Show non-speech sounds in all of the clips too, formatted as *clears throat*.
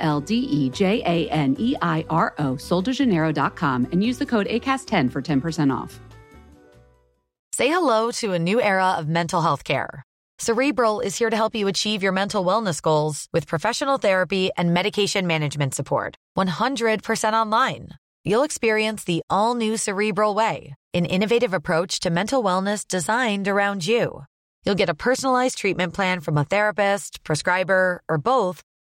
L D E J A N E I R O, soldejaneiro.com, and use the code ACAST10 for 10% off. Say hello to a new era of mental health care. Cerebral is here to help you achieve your mental wellness goals with professional therapy and medication management support. 100% online. You'll experience the all new Cerebral Way, an innovative approach to mental wellness designed around you. You'll get a personalized treatment plan from a therapist, prescriber, or both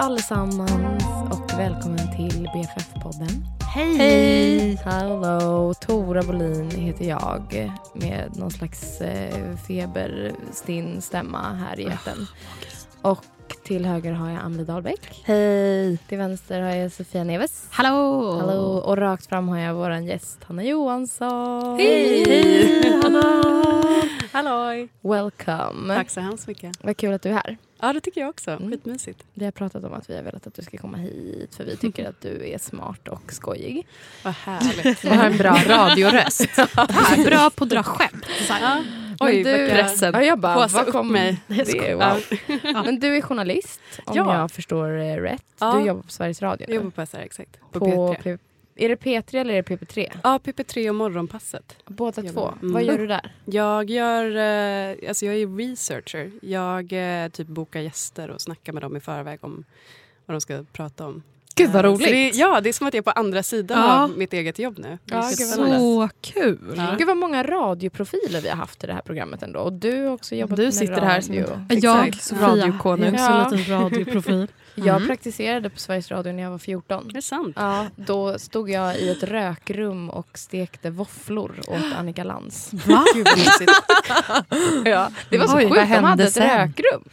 Allesammans och välkommen till BFF-podden. Hej! Hej! Hallå! Tora Bolin heter jag med någon slags eh, feberstinn stämma här i etern. Och till höger har jag Amli Dahlbäck. Hej! Till vänster har jag Sofia Neves. Hallå! Hallå! Och rakt fram har jag vår gäst Hanna Johansson. Hej! Hej Hanna! Halloj! Welcome! Tack så hemskt mycket. Vad kul att du är här. Ja, det tycker jag också. Mm. Skitmysigt. Vi har pratat om att vi har velat att du ska komma hit för vi tycker att du är smart och skojig. Vad *laughs* härligt. Och har en bra radioröst. Tack. Bra på att dra skämt. Ja. Oj, du, pressen. Ja, jag bara, Påsa vad upp kom mig. Det är, wow. Ja. Men du är journalist, om Ja. jag förstår eh, rätt. Ja. Du jobbar på Sveriges Radio Jag nu. jobbar på SR, exakt. På, På P3. P- är det P3 eller är det PP3? Ja, PP3 och Morgonpasset. Båda två. Mm. Vad gör du där? Jag gör, eh, alltså jag är researcher. Jag eh, typ bokar gäster och snackar med dem i förväg om vad de ska prata om. Gud vad Eh, roligt. Det, ja, det är som att jag är på andra sidan Ja. av mitt eget jobb nu. Ja. Så kul. Ja. Gud vad många radioprofiler vi har haft i det här programmet ändå. Och du har också jobbat Du med sitter radio. här som en jag, Sofia, radiokonung. Ja. Så liten radioprofil. *laughs* Jag Mm. praktiserade på Sveriges Radio när jag var 14. Det är sant. Ja, då stod jag i ett rökrum och stekte våfflor åt Annika Lantz. Va? Gud. *laughs* Ja, det var så Oj, sjukt, de hade hände ett sen? rökrum.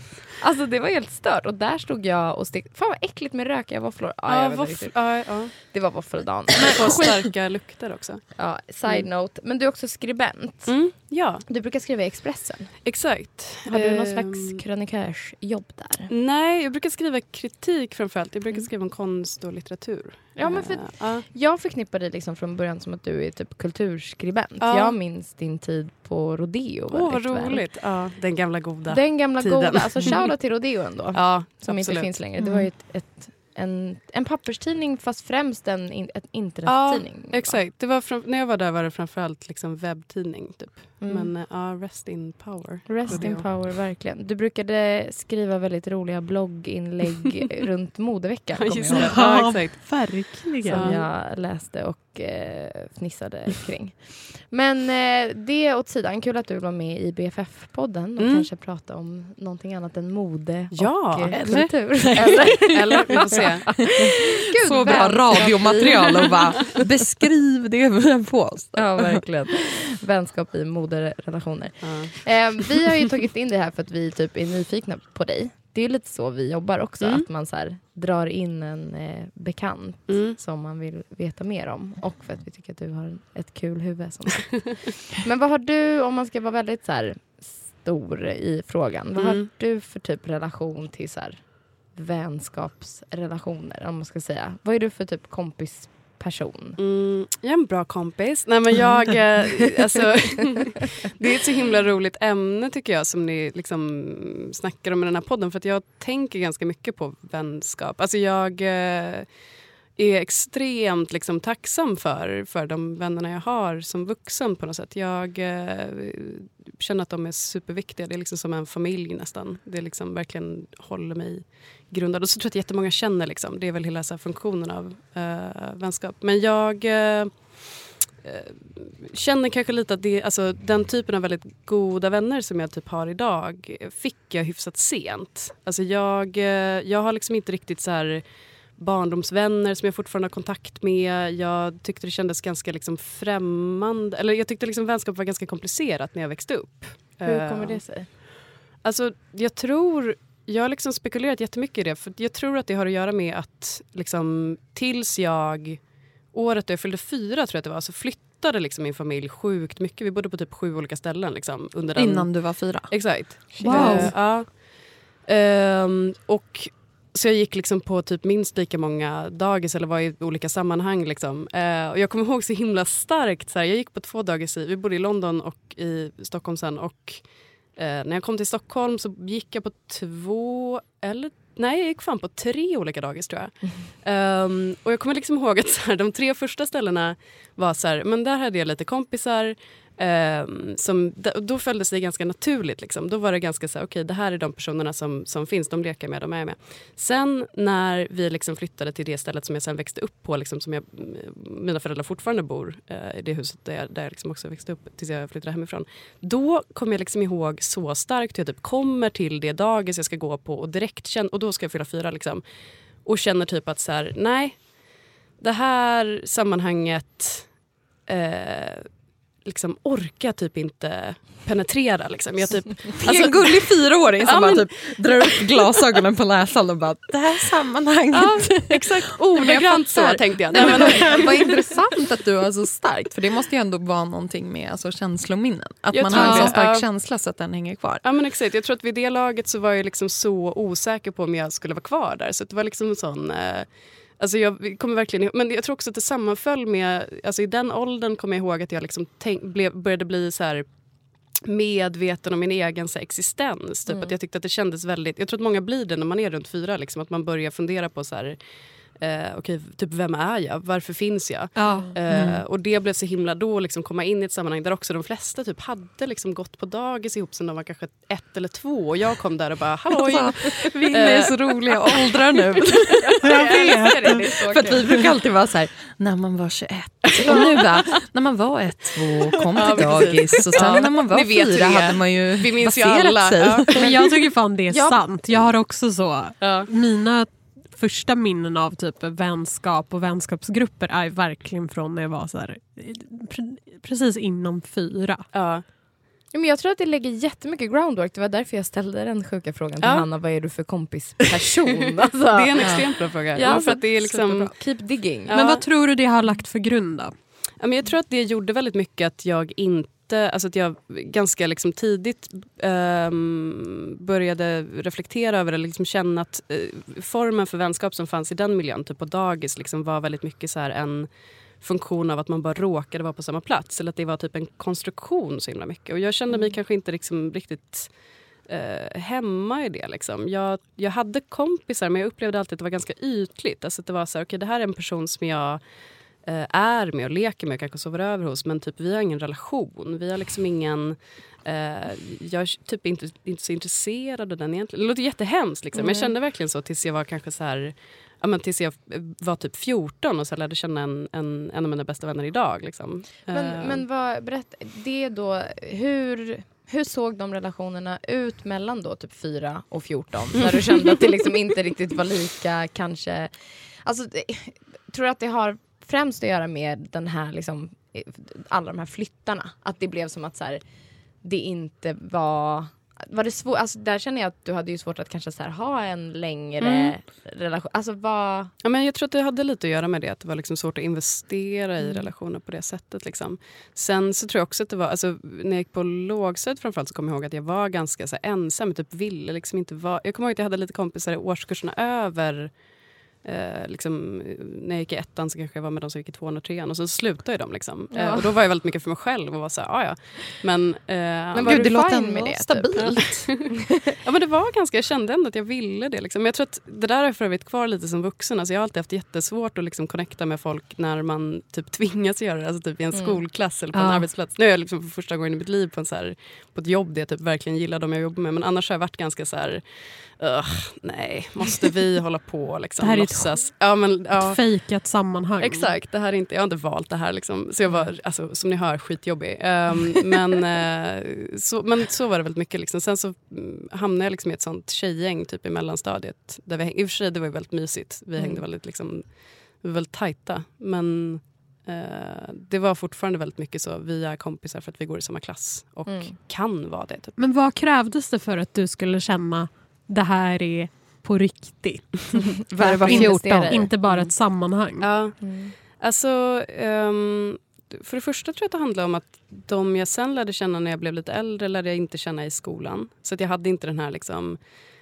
Alltså det var helt stört och där stod jag och stekte. Fan vad äckligt med rökiga våfflor. Jag Ja, vet inte våff- riktigt. ja, ja. Det var våffeldagen. Få starka lukter också. Ja, side note. Men du är också skribent. Mm, ja, Du brukar skriva i Expressen. exakt. Har du någon Ehm, slags krönikörsjobb där? Nej, jag brukar skriva kritik framförallt. Jag brukar skriva om konst och litteratur. Mm. Ja, men för- ja. Jag förknippar dig liksom från början som att du är typ kulturskribent. Ja. Jag minns din tid på Rodeo Åh, vad väldigt väl. roligt. Ja, den gamla goda. Den gamla tiden. goda, alltså shoutout *laughs* till Rodeo ändå. ja, som inte absolut. finns längre. Det var ju ett, ett, en, en papperstidning fast främst en, en Ja, internettidning. va? exakt. Det var fram- när jag var där var det framförallt liksom webbtidning. Typ. Mm. Men eh, ja, rest in power. Rest in power, verkligen. Du brukade skriva väldigt roliga blogginlägg *laughs* runt modeveckan. Ja, jag ihåg. Exakt. Verkligen. Som jag läste och eh, fnissade kring. Men eh, det åt sidan, kul att du var med i BFF-podden och Mm. kanske prata om någonting annat än mode Ja, och eh, eller? kultur. *laughs* Eller, eller vi får se. Gud, Så bra radiomaterial och bara beskriv det på oss. Ja, verkligen. Vänskap i moderelationer. Ja. Eh, vi har ju tagit in det här för att vi typ är nyfikna på dig. Det är lite så vi jobbar också, Mm. att man så här, drar in en eh, bekant Mm. som man vill veta mer om. Och för att vi tycker att du har ett kul huvud. Som *laughs* Men vad har du, om man ska vara väldigt så här, stor i frågan, vad har Mm. du för typ relation till så här, vänskapsrelationer? Om man ska säga. Vad är du för typ kompis person? Mm, jag är en bra kompis. Nej, men jag, eh, *laughs* alltså, *laughs* det är ett så himla roligt ämne tycker jag som ni liksom snackar om i den här podden. För att jag tänker ganska mycket på vänskap. Alltså jag eh, är extremt liksom, tacksam för, för de vännerna jag har som vuxen. på något sätt. Jag eh, känner att de är superviktiga. Det är liksom som en familj nästan. Det liksom verkligen håller mig grundad. Och så tror jag att jättemånga känner. Liksom. Det är väl hela så funktionen av eh, vänskap. Men jag eh, känner kanske lite att det, alltså, den typen av väldigt goda vänner som jag typ har idag fick jag hyfsat sent. Alltså jag, eh, jag har liksom inte riktigt så här barndomsvänner som jag fortfarande har kontakt med. Jag tyckte det kändes ganska liksom främmande. Eller jag tyckte liksom vänskap var ganska komplicerat när jag växte upp. Hur kommer det sig? Alltså, jag tror... Jag har liksom spekulerat jättemycket i det. För Jag tror att det har att göra med att liksom, tills jag... Året då jag fyllde fyra tror jag att det var, så flyttade liksom min familj sjukt mycket. Vi bodde på typ sju olika ställen. Liksom, under den... Innan du var fyra? Exakt. Wow. Uh, ja. Ehm, och så jag gick liksom på typ minst lika många dagis eller var i olika sammanhang. Liksom. Eh, och jag kommer ihåg så himla starkt, så här, jag gick på två dagis, i, vi bodde i London och i Stockholm sen. Och, när jag kom till Stockholm så gick jag på två, eller nej jag gick fan på tre olika dagis tror jag. Um, *laughs* och jag kommer liksom ihåg att så här, de tre första ställena var så här, men där hade jag lite kompisar. Um, som, då följdes det ganska naturligt. Liksom. Då var det ganska så okej okay, det här är de personerna som, som finns, de leker med, de är med. Sen när vi liksom flyttade till det stället som jag sen växte upp på, liksom, som jag, mina föräldrar fortfarande bor uh, i det huset där jag, där jag liksom också växte upp tills jag flyttade hemifrån. Då kommer jag liksom ihåg så starkt hur jag typ kommer till det dagis jag ska gå på och direkt känner, och då ska jag fylla fyra liksom, och känner typ att så här, nej, det här sammanhanget eh, liksom orkar typ inte penetrera. Liksom. Jag typ, *laughs* alltså, en gullig fyraåring som ja, bara typ drar upp glasögonen på näsan och bara det här sammanhanget. Ja, exakt, *laughs* ordagrant så tänkte jag. Nej, men, vad intressant att du har så starkt för det måste ju ändå vara någonting med alltså, känslominnen. Att jag man har en så stark ja. känsla så att den hänger kvar. Ja men exakt, jag tror att vid det laget så var jag liksom så osäker på om jag skulle vara kvar där. Så det var liksom en sån eh, Alltså jag kommer verkligen Men jag tror också att det sammanföll med... Alltså I den åldern kommer jag ihåg att jag liksom tänk, blev, började bli så här medveten om min egen så här, existens. Typ. Mm. Att jag tyckte att det kändes väldigt... Jag tror att många blir det när man är runt fyra. Liksom, att man börjar fundera på så här, eh, okay, typ vem är jag? Varför finns jag? Ja. Eh, mm. och det blev så himla då liksom komma in i ett sammanhang där också de flesta typ hade liksom gått på dagis ihop sen de var kanske ett eller två och jag kom där och bara *laughs* halloj. Alltså, vi är så roliga åldrar nu. *laughs* jag vet. Det, För att vi brukar alltid vara så här, när man var 21. Och nu bara, när man var ett, två, kom till ja, dagis och sen ja. när man var fyra hade man ju vi minns baserat ju alla. sig. Ja. Men jag tycker fan det är sant. Jag har också så, mina första minnen av typ vänskap och vänskapsgrupper är verkligen från när jag var så här, precis inom fyra. Ja. Men jag tror att det lägger jättemycket groundwork. Det var därför jag ställde den sjuka frågan till ja. Hanna. Vad är du för kompisperson? Alltså. *laughs* det är en extremt bra fråga. Ja, för att det är liksom, keep digging. Ja. Men vad tror du det har lagt för grund då? Ja, men jag tror att det gjorde väldigt mycket att jag inte alltså att jag ganska liksom tidigt um, började reflektera över det, liksom känna att uh, formen för vänskap som fanns i den miljön, typ på dagis, liksom var väldigt mycket så en funktion av att man bara råkade vara på samma plats. Eller att det var typ en konstruktion så himla mycket. Och jag kände mig mm. kanske inte liksom riktigt uh, hemma i det. Liksom. Jag, jag hade kompisar men jag upplevde alltid att det var ganska ytligt. Alltså att det var så här, okay, det här är en person som jag Eh, är med och leker med kanske sover över hos. Men typ, vi har ingen relation. Vi har liksom ingen... Eh, jag är typ inte, inte så intresserad av den egentligen. Det låter jättehemskt. Liksom. Mm. Men jag kände verkligen så tills jag var kanske så här... Ja, men tills jag var typ 14 och så lärde känna en, en, en av mina bästa vänner idag. Liksom. Men, uh. men vad, berätt, det då, hur, hur såg de relationerna ut mellan då typ 4 och 14? När du kände att det liksom inte riktigt var lika kanske... Alltså, tror du att det har främst att göra med den här, liksom, alla de här flyttarna. Att det blev som att så här, det inte var... Var det svårt? Alltså, där känner jag att du hade ju svårt att kanske så här, ha en längre mm. relation. Alltså, vad... ja, men jag tror att det hade lite att göra med det. Att det var liksom svårt att investera i mm. relationer på det sättet. Liksom. Sen så tror jag också att det var... Alltså, när jag gick på lågstadiet framförallt så kommer jag ihåg att jag var ganska så här, ensam. Typ ville liksom inte vara, jag kommer ihåg att jag hade lite kompisar i årskurserna över eh, liksom, när jag gick i ettan så kanske jag var med de som gick i tvåan och trean och så slutade de. Liksom. Ja. Eh, och då var jag väldigt mycket för mig själv och var så här, ah, ja. Men, eh, men var gud, du låter med det? Typ? Stabilt. *laughs* ja men det var ganska, jag kände ändå att jag ville det. Liksom. Men jag tror att det där är för övrigt kvar lite som vuxen. Alltså, jag har alltid haft jättesvårt att liksom connecta med folk när man typ tvingas göra det. Alltså typ i en mm. skolklass eller på ja. en arbetsplats. Nu är jag liksom för första gången i mitt liv på, en så här, på ett jobb där jag typ verkligen gillar de jag jobbar med. Men annars har jag varit ganska så här nej, måste vi hålla på liksom, låtsas. ja, men, ja. ett fejkat sammanhang. Exakt, det här är inte, jag har inte valt det här. Liksom. Så jag var, alltså, som ni hör, skitjobbig. Um, men, uh, *laughs* så, men så var det väldigt mycket. Liksom. Sen så mm, hamnade jag liksom i ett sånt tjejgäng typ i mellanstadiet. Där vi, I och för sig det var väldigt mysigt. Vi hängde mm. väldigt, liksom, vi var väldigt tajta. Men Uh, det var fortfarande väldigt mycket så, vi är kompisar för att vi går i samma klass och mm. kan vara det. Typ. Men vad krävdes det för att du skulle känna det här är på riktigt. det var 14. Inte bara ett sammanhang. Ja. Mm. Alltså, um, för det första tror jag att det handlar om att de jag sen lärde känna när jag blev lite äldre lärde jag inte känna i skolan. Så att jag hade inte den här liksom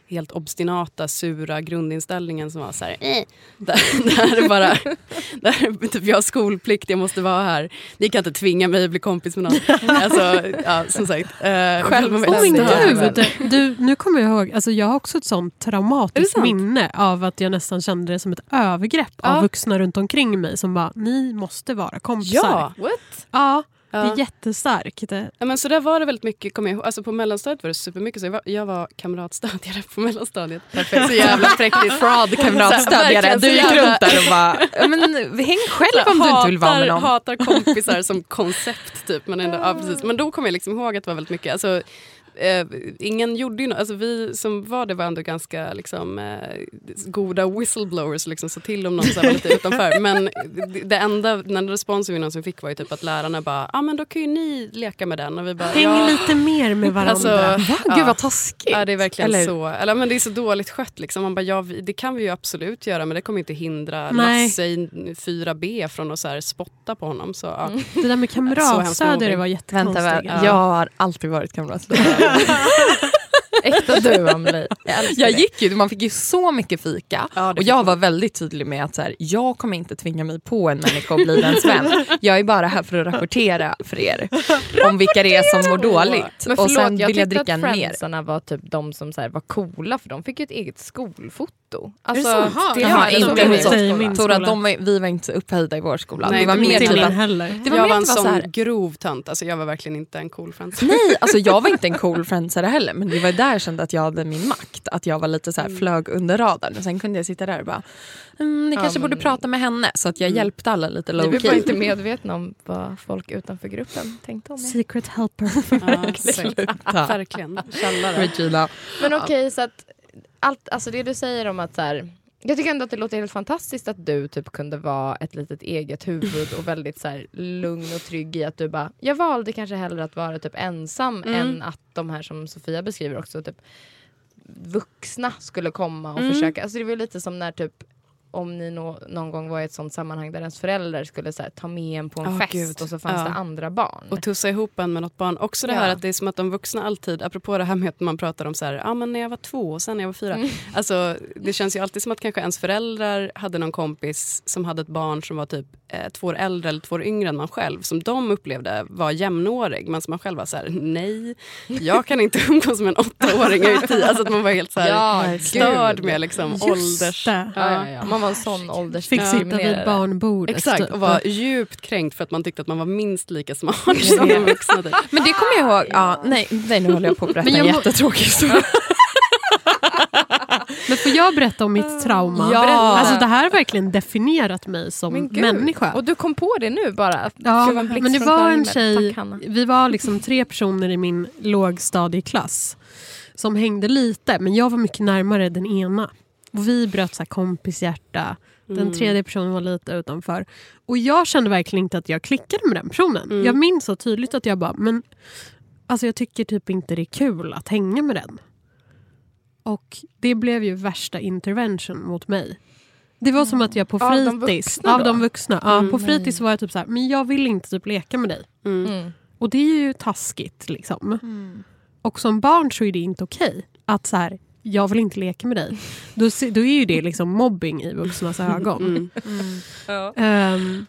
helt obstinata, sura grundinställningen som var så här... Eh, där, *laughs* där bara... Där, typ, jag har skolplikt, jag måste vara här. Ni kan inte tvinga mig att bli kompis med någon. *laughs* Alltså, ja, som sagt. Eh, Själv oh min gud! Du, nu kommer jag ihåg, alltså jag har också ett sånt traumatiskt minne av att jag nästan kände det som ett övergrepp ja. av vuxna runt omkring mig som bara, ni måste vara kompisar. Ja, what? Ja, Ja. Det är jättestarkt. Ja, men så där var det väldigt mycket. Kom jag, alltså på mellanstadiet var det supermycket så. Jag var, jag var kamratstödjare på mellanstadiet. Perfekt. Så jävla präktigt. *laughs* Fraud kamratstödjare. Du gick runt där och bara, men häng själv så, om hatar, du inte vill vara med någon. Hatar kompisar som koncept typ. Men, ändå, ja, precis. men då kom jag liksom ihåg att det var väldigt mycket. Alltså, eh, ingen gjorde ju något. Alltså vi som var det var ändå ganska liksom, eh, goda whistleblowers, liksom, så till om någon så var lite *laughs* utanför. Men det enda, den enda responsen vi någonsin fick var ju typ att lärarna bara, ah, men då kan ju ni leka med den. Och vi bara, Häng ja. lite mer med varandra. Alltså, Va? Ja. Gud vad taskigt. Ja, det är verkligen eller? så. Eller, men det är så dåligt skött. Liksom. Man bara, ja, det kan vi ju absolut göra men det kommer inte hindra Nej. Lasse i 4B från att så här, spotta på honom. Så, ja. mm. Det där med kamratstödjare var jättekonstigt. Vänta, jag har alltid varit kamratstödjare. Äkta du Amelie. Jag, jag gick ju, man fick ju så mycket fika ja, och jag var väldigt tydlig med att så här, jag kommer inte tvinga mig på en människa och bli ens vän. Jag är bara här för att rapportera för er om vilka det är som mår dåligt. Men förlåt, och sen jag vill jag dricka mer. Friendsarna var typ de som så här, var coola för de fick ju ett eget skolfoto. Alltså, är det så? Det Jaha, inte hos oss. Tora, de var, vi var inte upphöjda i vår skola. Nej, det var mer typ att, heller. Det var jag var en sån grov tönt. Alltså, jag var verkligen inte en cool friends. Nej, alltså, jag var inte en cool friendsare heller men det var där jag kände att jag hade min makt. Att jag var lite så här, mm. flög under radarn. Och sen kunde jag sitta där och bara, mm, ni kanske um, borde prata med henne. Så att jag mm. hjälpte alla lite low key. Vi var inte medvetna om vad folk utanför gruppen tänkte om mig. Secret helper. *laughs* ja, verkligen. *laughs* Regina. Men okej, okay, så att allt, alltså det du säger om att så här, jag tycker ändå att det låter helt fantastiskt att du typ kunde vara ett litet eget huvud och väldigt så här, lugn och trygg i att du bara, jag valde kanske hellre att vara typ ensam mm. än att de här som Sofia beskriver också, typ vuxna skulle komma och mm. försöka. Alltså det var lite som när typ om ni nå, någon gång var i ett sånt sammanhang där ens föräldrar skulle här, ta med en på en oh, fest Gud. och så fanns ja. det andra barn. Och tussa ihop en med något barn. Också det ja. här att det är som att de vuxna alltid, apropå det här med att man pratar om så här, ah, men när jag var två och sen när jag var fyra. Mm. *laughs* Alltså, det känns ju alltid som att kanske ens föräldrar hade någon kompis som hade ett barn som var typ eh, två år äldre eller två år yngre än man själv. Som de upplevde var jämnårig. Men som man själv var så här, nej, jag kan inte *laughs* umgås med en åttaåring. Alltså att man var helt så här, ja, störd med liksom, ålders... Ja, Man var en sån ålders... Fick sitta vid barnbordet. Exakt, typ. och var djupt kränkt för att man tyckte att man var minst lika smart som de vuxna. Typ. Men det kommer jag ihåg. Ja, nej, nej, nu håller jag på att berätta en jättetråkig historia. *laughs* Men får jag berätta om mitt trauma? Ja. Alltså, det här har verkligen definierat mig som människa. Och du kom på det nu bara? Ja, men det var en tjej, Tack, vi var liksom tre personer i min lågstadieklass som hängde lite, men jag var mycket närmare den ena. Och vi bröt så här kompishjärta. Den mm. tredje personen var lite utanför. Och jag kände verkligen inte att jag klickade med den personen. Mm. Jag minns så tydligt att jag bara, men alltså jag tycker typ inte det är kul att hänga med den. Och det blev ju värsta intervention mot mig. Det var som att jag på fritids, av de vuxna, av de vuxna ja, mm, på fritids var jag typ så här, men jag vill inte typ leka med dig. Mm. mm. Och det är ju taskigt liksom. Mm. Och som barn så är det inte okej okay att så här, jag vill inte leka med dig. Då, då är ju det liksom mobbing i vuxnas ögon. Mm. Mm. Ja. Um,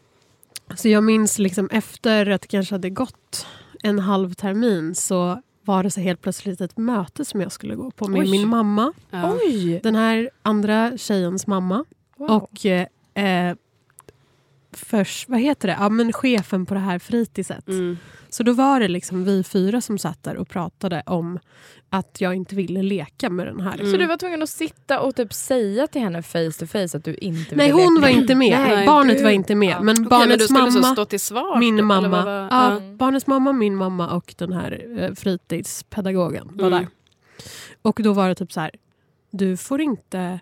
så jag minns liksom efter att det kanske hade gått en halv termin så var det så helt plötsligt ett möte som jag skulle gå på med Oj. min mamma. Ja. Den här andra tjejens mamma. Wow. Och eh, förs, vad heter det? Ja, men chefen på det här fritidset. Mm. Så då var det liksom vi fyra som satt där och pratade om att jag inte ville leka med den här. Mm. Så du var tvungen att sitta och typ säga till henne face to face att du inte ville Nej hon leka. var inte med. Nej, Barnet du... var inte med. Ja. Men okay, barnets men mamma, stå till svar, min mamma, var... ja, mm. barnets mamma, min mamma och den här eh, fritidspedagogen var mm. där. Och då var det typ så här, du får inte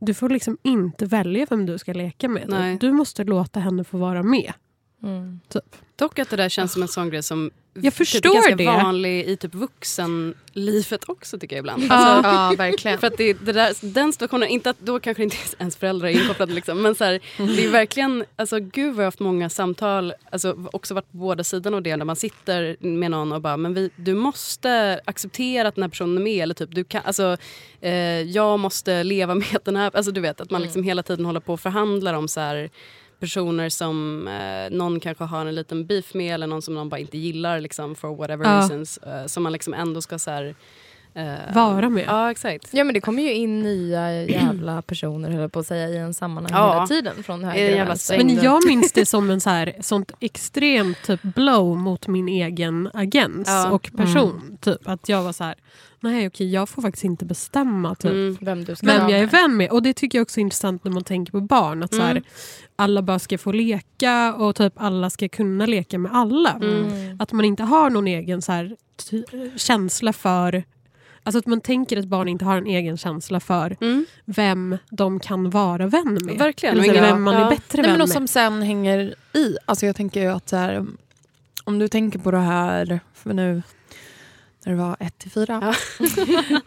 du får liksom inte välja vem du ska leka med. Nej. Du måste låta henne få vara med. Mm. Typ. Dock att det där känns som en sån grej som jag typ förstår är ganska det. vanlig i typ vuxenlivet också tycker jag ibland. Alltså, ja, verkligen. *laughs* För att det, det där, den situationen, inte att då kanske inte ens föräldrar är inkopplade liksom, men så här, mm. det är verkligen, alltså gud vad jag har haft många samtal, alltså också varit på båda sidorna av det, där man sitter med någon och bara, men vi, du måste acceptera att den här personen är med eller typ, du kan, alltså eh, jag måste leva med den här, alltså du vet att man liksom mm. hela tiden håller på och förhandlar om så här, personer som eh, någon kanske har en liten beef med eller någon som någon bara inte gillar liksom, for whatever ja. reasons. Eh, som man liksom ändå ska så här, vara med. Ja, exakt. Ja, men det kommer ju in nya jävla personer höll på att säga, i en sammanhang ja. hela tiden. Från höger Men jag minns det som en så här, sånt extremt typ blow mot min egen agens ja. och person. Mm. Typ, att jag var så här, nej okej jag får faktiskt inte bestämma typ, mm, vem, du ska vem jag är vän med. Och det tycker jag också är intressant när man tänker på barn. Att mm. så här, mm. alla bara ska få leka och typ alla ska kunna leka med alla. Mm. Att man inte har någon egen så här, känsla för Alltså att man tänker att barn inte har en egen känsla för mm. vem de kan vara vän med. Verkligen. Eller vem man ja. är bättre Nej, vän men med. Som sen hänger i. Alltså jag tänker ju att här, om du tänker på det här, för nu när det var ett till fyra. Ja.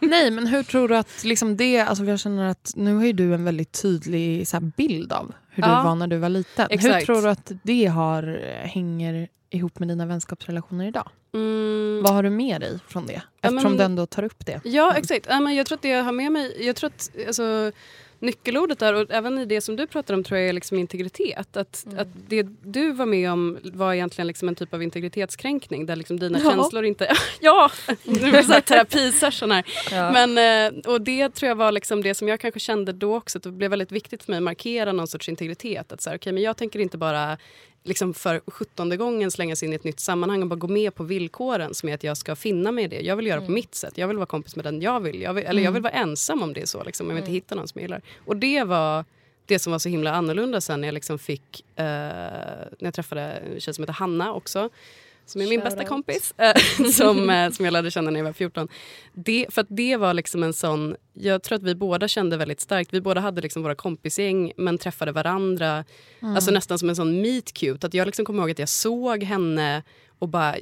*laughs* Nej, men hur tror du att liksom det, alltså jag känner att nu har ju du en väldigt tydlig så bild av hur ja. du var när du var liten. Exakt. Hur tror du att det har, hänger ihop med dina vänskapsrelationer idag? Mm. Vad har du med dig från det? Eftersom ja, men, du ändå tar upp det. Ja, exakt. Ja, men jag tror att det jag har med mig, jag tror att alltså, nyckelordet där och även i det som du pratar om tror jag är liksom integritet. Att, mm. att det du var med om var egentligen liksom en typ av integritetskränkning där liksom dina ja. känslor inte... *laughs* ja! Nu blir det terapisession här. Ja. Men, eh, och det tror jag var liksom det som jag kanske kände då också. Det blev väldigt viktigt för mig att markera någon sorts integritet. Att så här, okay, men jag tänker inte bara liksom för sjuttonde gången slängas in i ett nytt sammanhang och bara gå med på villkoren som är att jag ska finna mig i det. Jag vill göra mm. på mitt sätt. Jag vill vara kompis med den jag vill. Jag vill eller mm. jag vill vara ensam om det är så. Liksom, om jag inte mm. hittar någon som jag gillar. Och det var det som var så himla annorlunda sen när jag liksom fick... Eh, när jag träffade en tjej som heter Hanna också som är min Shout bästa out. kompis, eh, *laughs* som, eh, som jag lärde känna när jag var 14. Det, för det var liksom en sån... Jag tror att vi båda kände väldigt starkt. Vi båda hade liksom våra kompisgäng men träffade varandra. Mm. Alltså nästan som en sån meet cute. Att jag liksom kommer ihåg att jag såg henne och bara,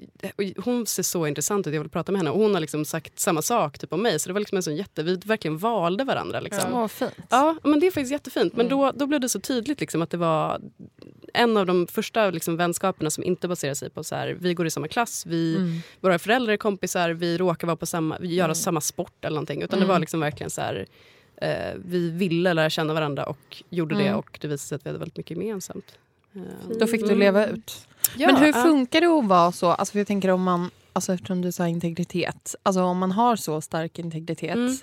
hon ser så intressant ut, jag vill prata med henne. Och hon har liksom sagt samma sak typ om mig. Så det var liksom en sån jätte, vi verkligen valde varandra. Liksom. Ja, fint. Ja, men det är faktiskt jättefint. Men mm. då, då blev det så tydligt liksom, att det var en av de första liksom, vänskaperna som inte baserar sig på så här, vi går i samma klass, vi, mm. våra föräldrar är kompisar, vi råkar vara på samma, vi göra mm. samma sport eller någonting. Utan det var mm. liksom verkligen så här, eh, vi ville lära känna varandra och gjorde det mm. och det visade sig att vi hade väldigt mycket gemensamt. Då fick du leva ut. Ja, Men hur funkar det att vara så? Alltså jag tänker om man, alltså eftersom du sa integritet, alltså om man har så stark integritet mm.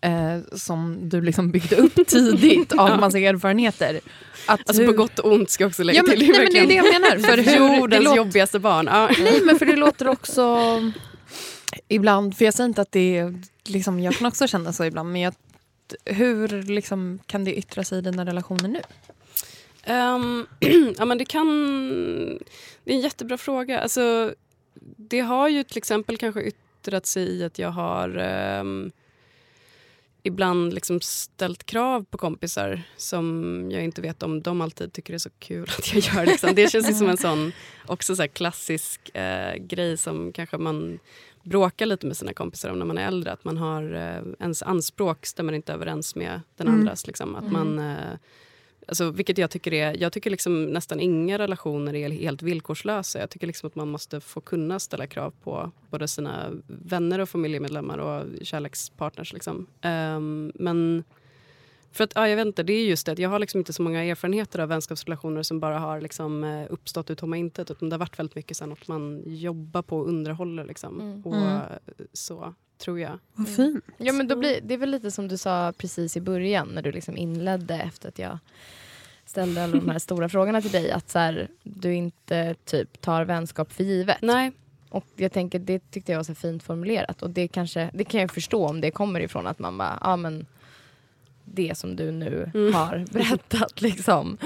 Eh, som du liksom byggde upp tidigt av *laughs* massa erfarenheter. Att alltså hur... på gott och ont ska jag också lägga ja, men, till. Nej, men det är det jag menar. För *laughs* hur, Jordens låter... jobbigaste barn. Ja. Nej men för det *laughs* låter också ibland, för jag säger inte att det är, liksom, jag kan också känna så ibland, men jag, hur liksom, kan det yttra sig i dina relationer nu? Um, *clears throat* ja, men det kan... Det är en jättebra fråga. Alltså, det har ju till exempel kanske yttrat sig i att jag har um, ibland liksom ställt krav på kompisar som jag inte vet om de alltid tycker är så kul att jag gör. Liksom. Det känns ju som en *laughs* sån också så klassisk eh, grej som kanske man bråkar lite med sina kompisar om när man är äldre. Att man har eh, ens anspråk stämmer inte överens med den mm. andras. Liksom. Att man... Eh, alltså, vilket jag tycker är, jag tycker liksom nästan inga relationer är helt villkorslösa. Jag tycker liksom att man måste få kunna ställa krav på både sina vänner och familjemedlemmar och kärlekspartners. Liksom. Um, men för att, ja, jag vet inte, det är just det jag har liksom inte så många erfarenheter av vänskapsrelationer som bara har liksom, eh, uppstått ur tomma intet. Utan det har varit väldigt mycket sen att man jobbar på och underhåller. Liksom. Mm. Och, mm. Så tror jag. Vad mm. fint. Ja, men då blir, det är väl lite som du sa precis i början när du liksom inledde efter att jag ställde alla de här stora frågorna till dig. Att så här, du inte typ tar vänskap för givet. Nej. Och jag tänker, det tyckte jag var så fint formulerat. Och det, kanske, det kan jag förstå om det kommer ifrån att man bara, ja men det som du nu mm. har *laughs* berättat. Liksom.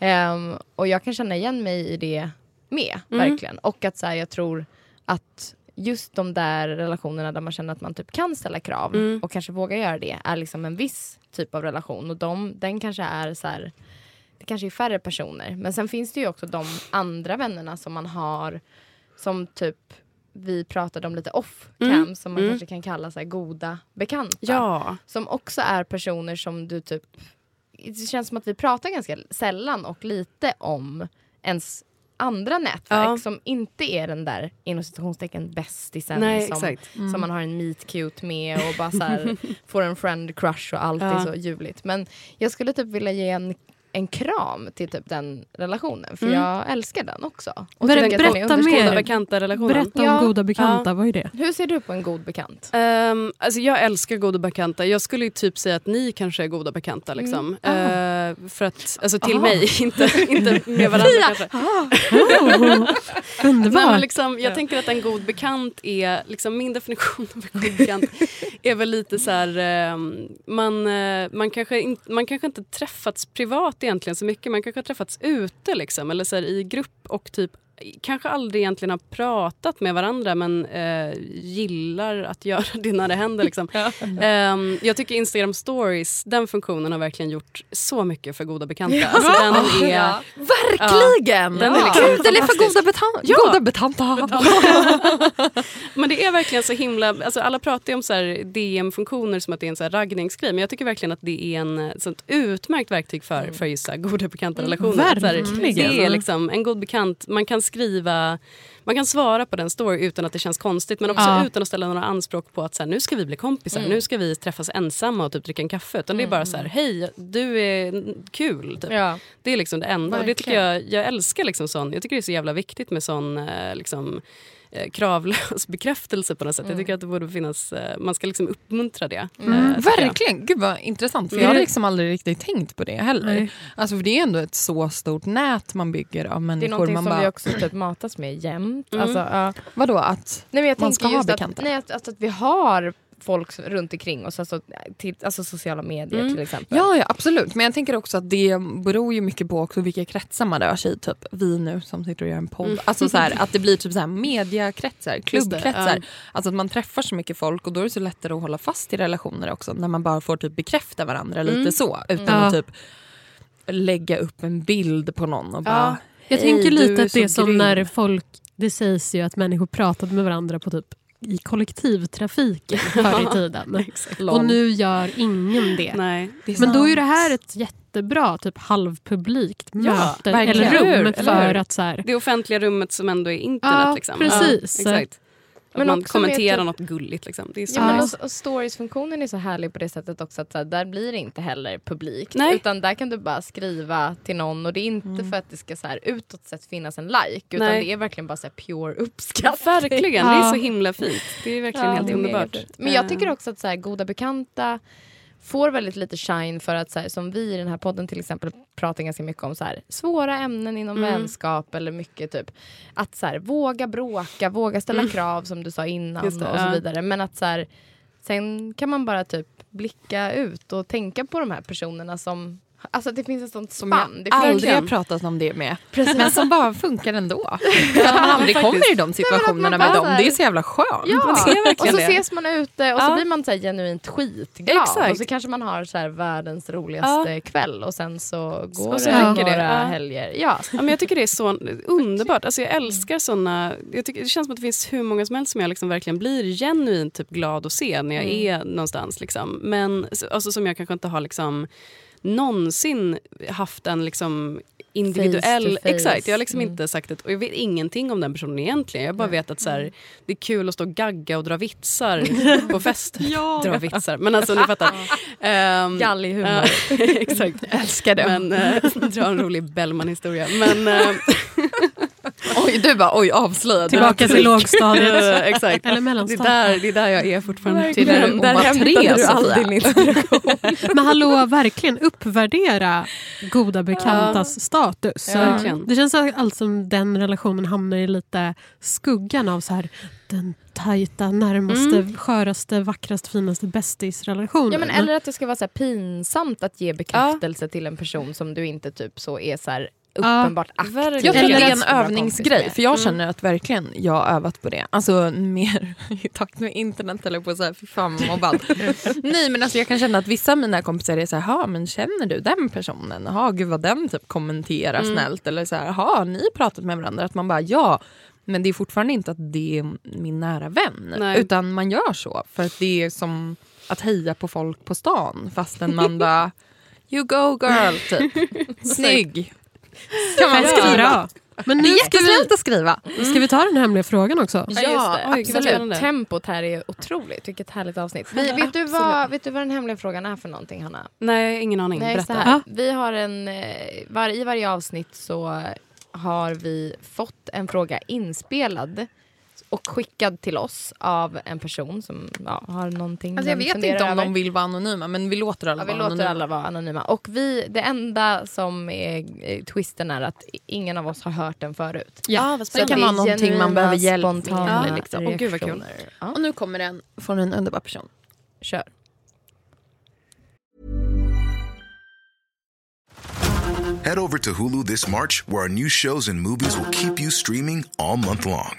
Um, och jag kan känna igen mig i det med, mm. verkligen. Och att så här, jag tror att just de där relationerna där man känner att man typ kan ställa krav mm. och kanske vågar göra det är liksom en viss typ av relation. Och de, den kanske är så här, det kanske är färre personer. Men sen finns det ju också de andra vännerna som man har som typ vi pratade om lite off-cam mm. som man mm. kanske kan kalla så här, goda bekanta. Ja. Som också är personer som du typ... Det känns som att vi pratar ganska sällan och lite om ens andra nätverk ja. som inte är den där inom citationstecken bästisen som, mm. som man har en meet cute med och bara så här, *laughs* får en friend crush och allt ja. är så ljuvligt. Men jag skulle typ vilja ge en en kram till typ den relationen. För mm. jag älskar den också. Och Ber berätta mer. Bekanta relationen. Berätta om ja. goda bekanta. Ja. Vad är det? Hur ser du på en god bekant? Um, alltså jag älskar goda bekanta. Jag skulle typ säga att ni kanske är goda bekanta. Liksom. Mm. Uh, för att, alltså till Aha. mig, *laughs* inte, inte med varandra *laughs* kanske. Oh. *laughs* Underbart. Nej, liksom, jag tänker att en god bekant är, liksom, min definition av en god bekant är väl lite så här, um, man, uh, man, kanske in, man kanske inte träffats privat egentligen så mycket. Man kanske har träffats ute liksom, eller så här, i grupp och typ kanske aldrig egentligen har pratat med varandra men eh, gillar att *laughs* göra det när det händer. Liksom. Ja. Um, jag tycker Instagram stories, den funktionen har verkligen gjort så mycket för goda bekanta. Alltså, den är, ja. Verkligen! Ja, den är liksom Kul, eller för goda, betan ja. goda betanta. *laughs* men det är verkligen så himla... Alltså alla pratar ju om DM-funktioner som att det är en så här raggningsgrej men jag tycker verkligen att det är en sånt utmärkt verktyg för, för just så här, goda bekanta relationer. Verkligen. det är liksom en god bekant, man kan skriva man kan svara på den story utan att det känns konstigt men också ja. utan att ställa några anspråk på att så här, nu ska vi bli kompisar, mm. nu ska vi träffas ensamma och typ dricka en kaffe. Utan mm. det är bara så här, hej du är kul. Typ. Ja. Det är liksom det enda. Och det tycker jag, jag älskar liksom sån, jag tycker det är så jävla viktigt med sån eh, liksom, kravlös *laughs* bekräftelse på något sätt. Mm. Jag tycker att det borde finnas, eh, man ska liksom uppmuntra det. Mm. Eh, Verkligen, jag. gud vad intressant. För mm. Jag har liksom aldrig riktigt tänkt på det heller. Alltså, för det är ändå ett så stort nät man bygger av människor. Det är någonting man som bara... vi också typ *clears throat* matas med jämt. Mm. Alltså, uh... Vadå att nej, men jag man ska ha bekanta? Att, nej, att, att, att vi har folk runt omkring oss, alltså, till, alltså sociala medier mm. till exempel. Ja, ja absolut, men jag tänker också att det beror ju mycket på också vilka kretsar man rör sig i. Typ vi nu som sitter och gör en podd. Mm. Alltså så här, att det blir typ så här *laughs* mediakretsar, klubbkretsar. Ja. Alltså att man träffar så mycket folk och då är det så lättare att hålla fast i relationer också när man bara får typ bekräfta varandra mm. lite så utan att typ lägga upp en bild på någon och bara ja. Jag tänker lite att det är som när folk, det sägs ju att människor pratade med varandra på typ i kollektivtrafiken förr i *laughs* tiden. och nu gör ingen det. Nej, det Men då är det här ett jättebra typ halvpublikt möte ja, eller rum. För eller att, så här, det offentliga rummet som ändå är internet. Ja, liksom. precis. Ja, exakt. Men man kommenterar typ, något gulligt. Liksom. Det är så ja, nice. och, och Stories-funktionen är så härlig på det sättet också att så här, där blir det inte heller publikt. Nej. Utan där kan du bara skriva till någon och det är inte mm. för att det ska så här, utåt sett finnas en like utan Nej. det är verkligen bara så här, pure uppskattning. Ja, verkligen, det är så himla fint. Det är verkligen ja, helt underbart. Men jag tycker också att så här, goda bekanta får väldigt lite shine för att så här, som vi i den här podden till exempel pratar ganska mycket om så här, svåra ämnen inom mm. vänskap eller mycket typ att så här, våga bråka, våga ställa mm. krav som du sa innan det, och så vidare. Men att så här, sen kan man bara typ blicka ut och tänka på de här personerna som Alltså det finns ett sånt spann. Som jag aldrig har pratat om det med. Precis. Men som bara funkar ändå. För att man aldrig kommer i de situationerna med dem. Det är så jävla skönt. Ja. och så det. ses man ute och så blir man så här genuint skitglad. Exakt. Och så kanske man har så här världens roligaste ja. kväll och sen så går så det några det. helger. Ja. ja. men jag tycker det är så underbart. Alltså jag älskar såna... Jag tycker, det känns som att det finns hur många som helst som jag liksom verkligen blir genuint typ glad att se när jag mm. är någonstans. Liksom. Men alltså, som jag kanske inte har liksom någonsin haft en liksom individuell... Face to face. Exakt, jag har liksom Mm. inte sagt det. Och jag vet ingenting om den personen egentligen. Jag bara vet att så här, det är kul att stå och gagga och dra vitsar *laughs* på fest. Ja. Dra vitsar, men alltså ni fattar. *laughs* Um, Gallig humor. *laughs* exakt. Älskar det. Men, eh, dra en rolig Bellman-historia. Men, eh, Oj, du bara oj avslöjad. Tillbaka till lågstadiet. *laughs* exakt. Eller Det är, mellanstadiet. där, det är där jag är fortfarande. Till var tre, du all Sofia. din inspiration. *laughs* Men hallå, verkligen uppvärdera goda bekantas status. Ja, verkligen. Det känns allt som den relationen hamnar i lite skuggan av så här, den tajta, närmaste, sköraste, vackraste, finaste bästisrelationen. Ja, men eller att det ska vara så här pinsamt att ge bekräftelse till en person som du inte typ så är så här uppenbart aktiv. verkligen. Jag tror det är en övningsgrej, för jag känner att verkligen jag har övat på det. Alltså mer *laughs* i takt med internet eller på så här, fy fan vad mobbad. *laughs* Nej men alltså jag kan känna att vissa av mina kompisar är så här, "Ha, men känner du den personen? Ja gud vad den typ kommenterar snällt. Eller så här, "Ha, har ni pratat med varandra? Att man bara ja. Men det är fortfarande inte att det är min nära vän. Nej. Utan man gör så. För att det är som att heja på folk på stan. Fastän man bara You go girl, typ. *laughs* Snygg. Kan man skriva. Men Det nu är ska vi, att skriva. ska vi ta den hemliga frågan också? Ja, Ja, just det. Oj, absolut. Tempot här är otroligt. Vilket härligt avsnitt. Vi, vet, du vad, vet du vad den hemliga frågan är för någonting, Hanna? Nej, ingen aning. Nej, Berätta. här. Vi har en, eh, var, I varje avsnitt så har vi fått en fråga inspelad och skickad till oss av en person som ja, har någonting Alltså jag vet inte om över. de vill vara anonyma men vi låter alla Ja, vi vara låter anonyma. alla vara anonyma. Och vi, det enda som är eh, twisten är att ingen av oss har hört den förut. Ja, vad Så det kan är vara någonting man behöver hjälp med. Ja. Liksom. Åh, gud, vad kul. Ja, Och nu kommer den från en underbar person. kör. Head over to Hulu this March, where our new shows and movies will keep you streaming all month long.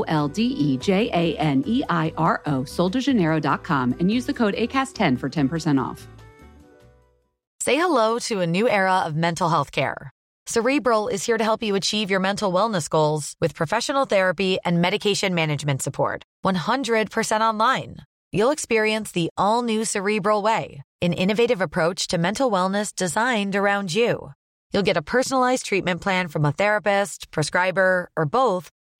L D E J A N E I R O, soldejaneiro.com, and use the code ACAST10 for 10% off. Say hello to a new era of mental health care. Cerebral is here to help you achieve your mental wellness goals with professional therapy and medication management support. 100% online. You'll experience the all new Cerebral Way, an innovative approach to mental wellness designed around you. You'll get a personalized treatment plan from a therapist, prescriber, or both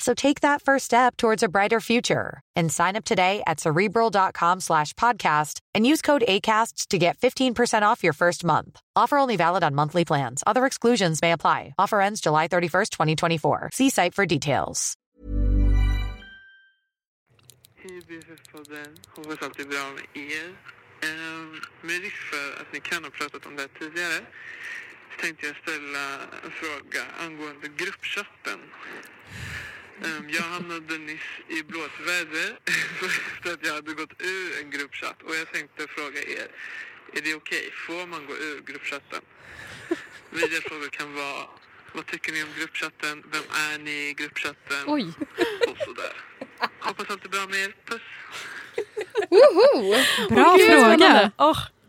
So take that first step towards a brighter future and sign up today at cerebral.com slash podcast and use code ACAST to get 15% off your first month. Offer only valid on monthly plans. Other exclusions may apply. Offer ends July 31st, 2024. See site for details. Hej BFF-podden, hoppas allt är bra med er. Ehm, med risk för att ni kan ha pratat om det tidigare så tänkte jag ställa en fråga angående gruppchatten. Ehm, jag hamnade nyss i blåsväder *laughs* för att jag hade gått ur en gruppchatt och jag tänkte fråga er, är det okej? Får man gå ur gruppchatten? *laughs* Vidare frågor kan vara, vad tycker ni om gruppchatten? Vem är ni i gruppchatten? Oj. Och sådär. Hoppas allt är bra med er. Puss! Bra fråga.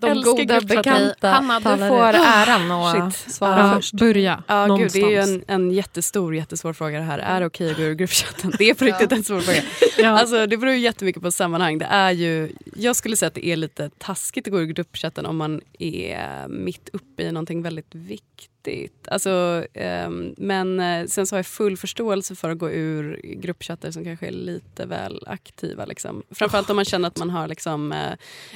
De goda bekanta Hanna, du talare. får äran att Shit. svara Ja, först. börja Ja, gud, någonstans. det är ju en, en jättestor, jättesvår fråga det här. Är det okej att gå ur gruppchatten? Det är på riktigt en svår fråga. *laughs* Ja. Alltså, det beror ju jättemycket på sammanhang. Det är ju, jag skulle säga att det är lite taskigt att gå ur gruppchatten om man är mitt uppe i någonting väldigt viktigt vettigt. Alltså, um, men eh, sen så har jag full förståelse för att gå ur gruppchatter som kanske är lite väl aktiva. Liksom. Framförallt om man känner att man har... Liksom, uh,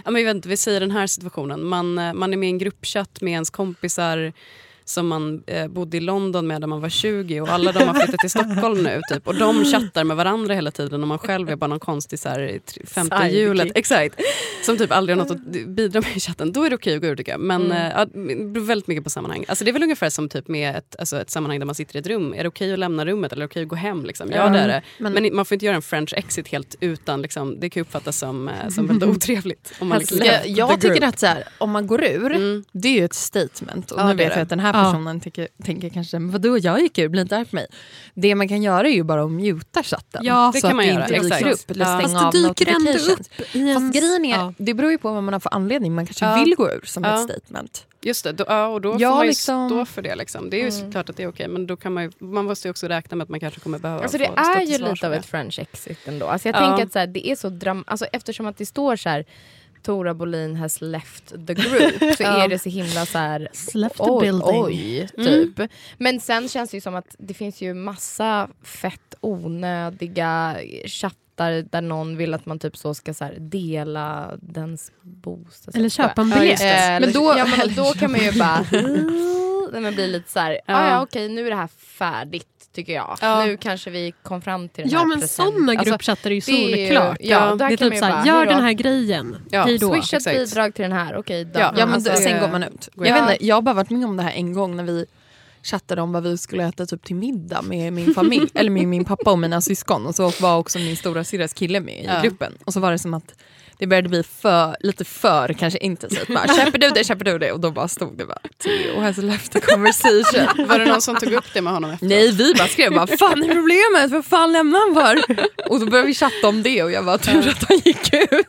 ja, men jag vet inte, vi säger den här situationen. Man, uh, man är med i en gruppchatt med ens kompisar som man eh, bodde i London med när man var 20 och alla de har flyttat till Stockholm nu. Typ. Och de chattar med varandra hela tiden och man själv är bara någon konstig så här, femte hjulet. Exakt. Som typ aldrig har något att bidra med i chatten. Då är det okej okay att gå ur tycker jag. Men mm. eh, beror väldigt mycket på sammanhang. Alltså, det är väl ungefär som typ med ett, alltså, ett sammanhang där man sitter i ett rum. Är det okej okay att lämna rummet eller okej okay att gå hem? Liksom? Ja, det är det. Men, men, man får inte göra en french exit helt utan. Liksom, det kan uppfattas som, eh, som väldigt *laughs* otrevligt. Om man liksom, jag, jag tycker att så här, om man går ur, mm. det är ju ett statement. Och ja, nu vet jag att den här personen tycker, tänker kanske, men vadå jag gick ur, bli inte arg på mig. Det man kan göra är ju bara att muta chatten. Ja, det så kan att man det göra. inte dyker upp. Eller ja. stänga Fast det dyker ändå upp Fast grejen är, ja. det beror ju på vad man har för anledning. Man kanske ja. vill gå ur som ett statement. Just det, då, ja, och då får man ju liksom... stå för det. Liksom. Det är ju mm. klart att det är okej, men då kan man, ju, man måste ju också räkna med att man kanske kommer behöva alltså, Det är ju lite av ett French exit ändå. Alltså, jag tänker att så här, det är så dram alltså, eftersom att det står så här Tora Bolin has left the group så *laughs* är det så himla så här, left oj, the building. oj, mm. typ. Mm. Men sen känns det ju som att det finns ju massa fett onödiga chattar där någon vill att man typ så ska så dela dens bostad. Eller köpa en biljett. Ja, men då, ja, men då kan man ju bara *laughs* *laughs* men blir lite så här, ja. Ah, ja, okej nu är det här färdigt tycker jag. Ja. Nu kanske vi kom fram till den ja, här men present. sådana alltså, gruppchattar är ju solklart. Ja, det är typ såhär, gör den här grejen. Ja. Hejdå. Swisha ett bidrag till den här, okej okay, ja, ja, men alltså, sen går man ut. Jag, vet inte, jag har bara varit med om det här en gång när vi chattade om vad vi skulle äta typ till middag med min familj, *laughs* eller med min pappa och mina syskon. Och så var också min stora syrras kille med i gruppen. Och så var det som att det började bli för, lite för kanske intensivt. Bara, *laughs* köper du det, köper du det? Och då bara stod det bara Theo has left the conversation. *laughs* Var det någon som tog upp det med honom efteråt? Nej vi bara skrev bara fan är problemet? Vad fan lämnar han för? Och då började vi chatta om det och jag var tur att han gick ur.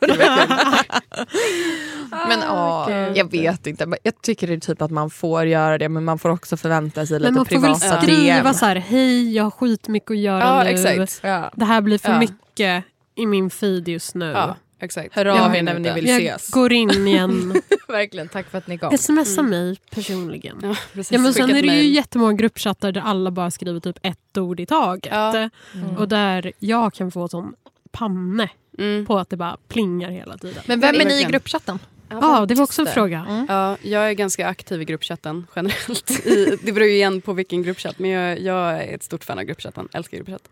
men ja, jag vet inte. *laughs* Jag tycker det är typ att man får göra det men man får också förvänta sig lite privata Men man får väl skriva så här, hej jag har skitmycket att göra ja, nu. Exakt. Ja. Det här blir för ja. mycket i min feed just nu. Ja. Exakt. Hör av er när ni vill jag ses. går in igen. *laughs* Verkligen, tack för att ni kom. Smsa mm. mig personligen. Ja, ja, men sen är det ju jättemånga gruppchattar där alla bara skriver typ ett ord i taget. Ja. Mm. Och där jag kan få sån panne mm. på att det bara plingar hela tiden. Men vem är ni i gruppchatten? Ja, ah, det var också en fråga. Mm. Ja, jag är ganska aktiv i gruppchatten generellt. *laughs* I, det beror ju igen på vilken gruppchatt, men jag, jag är ett stort fan av gruppchatten. Älskar gruppchatt.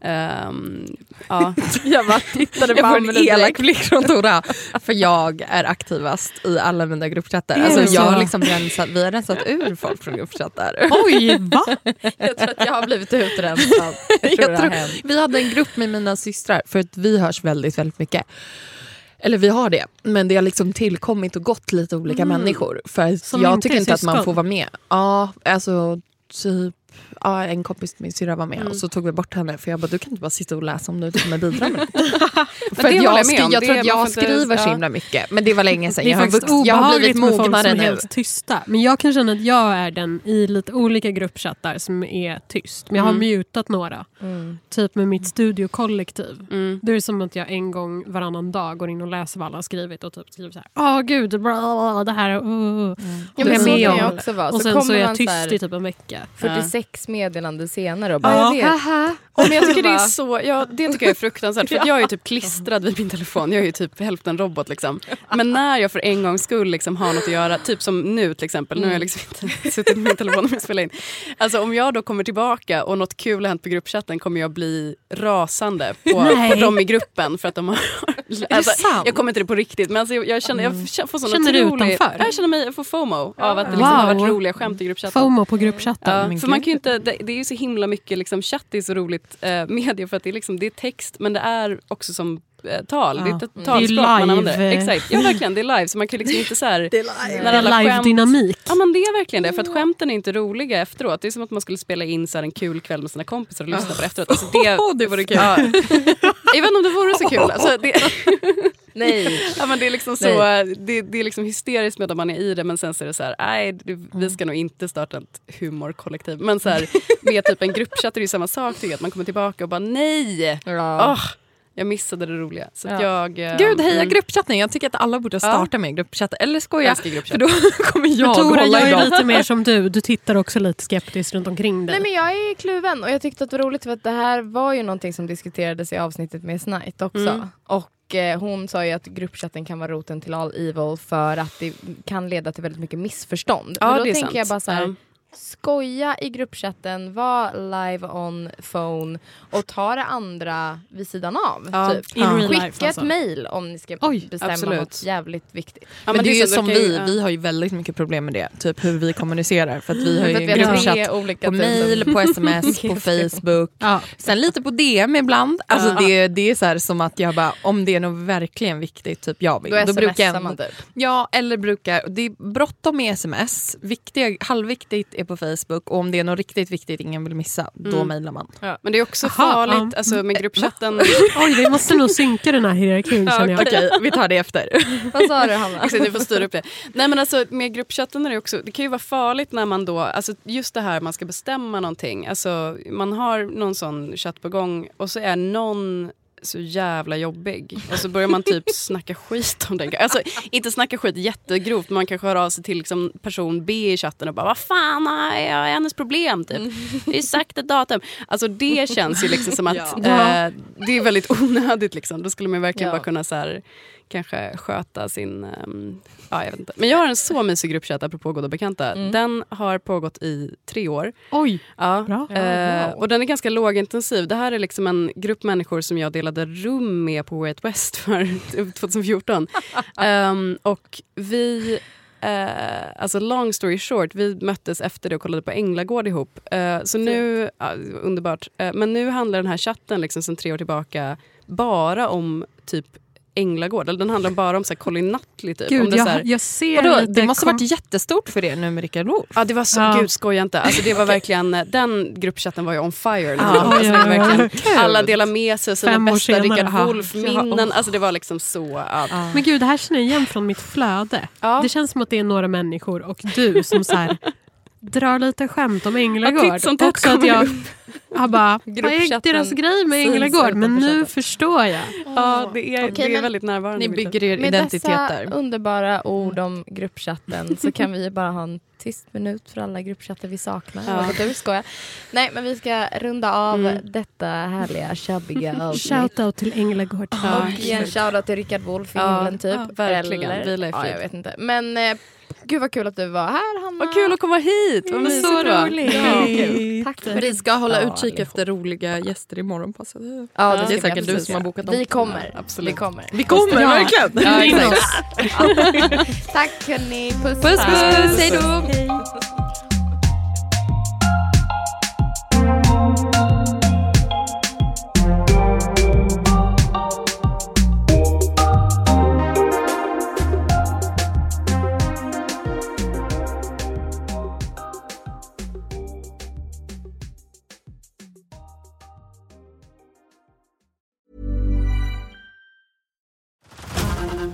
Mm. Um, ja. *laughs* jag bara tittade på Jag får en elak blick från Tora. För jag är aktivast i alla mina gruppchattar. Alltså, jag har liksom rensat, vi har rensat ur folk från gruppchattar. *laughs* Oj, va? jag tror att jag har blivit utrensad. Jag tror jag tror, vi hade en grupp med mina systrar, för att vi hörs väldigt, väldigt mycket. Eller vi har det, men det har liksom tillkommit och gått lite olika mm. människor. För jag tycker inte syskon. att man får vara med. Ja, alltså typ ja, en kompis till min syrra var med mm. och så tog vi bort henne för jag bara du kan inte bara sitta och läsa om du inte kommer bidra med *laughs* För jag, jag, jag, jag tror att jag skriver så himla mycket men det var länge sedan. Det är jag, har, jag har blivit mognare är helt tysta. Men jag kan känna att jag är den i lite olika gruppchattar som är tyst. Men jag har mm. mutat några. Mm. Typ med mitt studiokollektiv. Mm. Det är som att jag en gång varannan dag går in och läser vad alla har skrivit och typ skriver så här. Åh gud, bla, bla, det här. Uh. Mm. Ja, men så kan jag också vara. Och sen så, är jag tyst i typ en vecka. 46 meddelanden senare och bara ja. jag vet. Oh, men jag tycker det är så, ja, det tycker jag är fruktansvärt. För *laughs* jag är typ klistrad vid min telefon. Jag är ju typ hälften robot. Liksom. Men när jag för en gångs skull liksom har något att göra, typ som nu till exempel. Nu har jag liksom inte *laughs* suttit med min telefon och spelat in. Alltså om jag då kommer tillbaka och något kul har hänt på gruppchatten kommer jag bli rasande på, på dem i gruppen. För att de har, alltså, jag kommer inte det på riktigt men alltså, jag, jag, känner, jag får sån Känner du utanför? Jag känner mig, jag får FOMO av att det liksom wow. har varit roliga skämt i gruppchatten. FOMO på gruppchatten? Ja, för man kan inte, det, det, är ju så himla mycket liksom, chattis och roligt eh, media för att det är, liksom, det är text men det är också som tal. Ja. Det är ett talspråk man använder. Exakt. Ja, *laughs* verkligen, det är live så man kan liksom inte så här, *laughs* Det är live. När alla live dynamik. Ja men det är verkligen det. För att skämten är inte roliga efteråt. Det är som att man skulle spela in så en kul kväll med sina kompisar och lyssna oh. på det efteråt. Alltså, det, oh, det vore kul. Ja. *laughs* Inte om det vore så kul. Alltså, det, Nej. ja, men det, är liksom så, det, det, är liksom hysteriskt med att man är i det men sen så är det så här, nej vi ska nog inte starta ett humorkollektiv. Men så här, med typ en gruppchatt är det ju samma sak tycker jag, att man kommer tillbaka och bara nej. Ja. Oh, Jag missade det roliga. Så ja. jag, eh, Gud, heja mm. gruppchatten. Jag tycker att alla borde starta ja. med gruppchatt. Eller skoja, för då *laughs* kommer jag Tora, hålla jag är lite mer *laughs* som du. Du tittar också lite skeptiskt runt omkring dig. Nej, men jag är kluven och jag tyckte att det var roligt för att det här var ju någonting som diskuterades i avsnittet med Snight också. Mm. Och eh, hon sa ju att gruppchatten kan vara roten till all evil för att det kan leda till väldigt mycket missförstånd. Ja, men då det är tänker sant. jag bara så här, skoja i gruppchatten, var live on phone och ta det andra vid sidan av. Ja, typ. ja. Skicka alltså. ett mail om ni ska Oj, bestämma absolut. något jävligt viktigt. Ja, men, men, det, är ju som vi, ja. vi har ju väldigt mycket problem med det, typ hur vi kommunicerar. För att vi har ju en gruppchatt på mail, på sms, på *laughs* Facebook. Ja. Sen lite på DM ibland. Alltså det, det är så här, som att jag bara, om det är något verkligen viktigt, typ jag vill. Då, då brukar jag, man typ. Ja, eller brukar, det är bråttom med sms, viktiga, halvviktigt är på Facebook och om det är något riktigt viktigt ingen vill missa, då mm. mejlar man. Ja, men det är också Aha, farligt ja. alltså, med gruppchatten. *laughs* Oj, vi måste nog synka den här hierarkin ja. Okej, vi tar det efter. *laughs* Vad sa du Hanna? Exakt, ni får styra upp det. Nej men alltså med gruppchatten är det också, det kan ju vara farligt när man då, alltså just det här man ska bestämma någonting. Alltså man har någon sån chatt på gång och så är någon så jävla jobbig. Och så börjar man typ *laughs* snacka skit om den. Alltså inte snacka skit jättegrovt men man kanske hör av sig till liksom person B i chatten och bara vad fan är hennes problem typ. Det är sagt ett datum. Alltså det känns ju liksom som att *laughs* ja. eh, det är väldigt onödigt liksom. Då skulle man verkligen ja. bara kunna så här, kanske sköta sin... Um, ja, jag vet inte. Men jag har en så mysig gruppchatt apropå goda bekanta. Mm. Den har pågått i tre år. Oj, ja. bra. Eh, och den är ganska lågintensiv. Det här är liksom en grupp människor som jag delade rum med på Way Out West för *laughs* 2014. um, ehm, och vi Uh, alltså long story short, vi möttes efter det och kollade på Änglagård ihop. Uh, så nu, uh, underbart. men nu handlar den här chatten liksom sen tre år tillbaka bara om typ Änglagård. Eller den handlar bara om så här Colin Nutley. Typ. Gud, om det, jag, så här, jag ser vadå, det måste ha varit jättestort för det nu med Rickard Wolff. Ja det var så, ja. gud skoja inte. Alltså, det var *laughs* verkligen, den gruppchatten var ju on fire. Ja, alltså, ja, verkligen, alla delar med sig av sina bästa Rickard Wolff-minnen. Alltså, det var liksom så. Ja. Men gud det här känner jag igen från mitt flöde. Det känns som att det är några människor och du som så här, *laughs* drar lite skämt om Änglagård. Ja, också att jag *laughs* har bara, vad är deras grej med Änglagård? Men nu förstår jag. Ja, det är, okay, det är väldigt närvarande. Ni bygger er identiteter. Med dessa underbara ord om gruppchatten så kan vi bara ha en tyst minut för alla gruppchatter vi saknar. Ja. Du skojar. Nej, men vi ska runda av mm. detta härliga tjabbiga. *laughs* Shoutout till Änglagård. Och igen shoutout till Rickard Wolff i ja. himlen typ. Ja, verkligen. Eller, ja, jag vet inte. Men eh, Gud vad kul att du var här Hanna. Vad kul att komma hit. Vad mysigt så roligt. Ja, Tack för Vi ska hålla utkik efter roliga gäster imorgon. Passar det? Ja, det, det är säkert du som har bokat dem. Vi kommer. Absolut. Vi kommer. Vi kommer ja. verkligen. Ja, *laughs* Tack hörni. Puss puss. puss, puss. Hej då.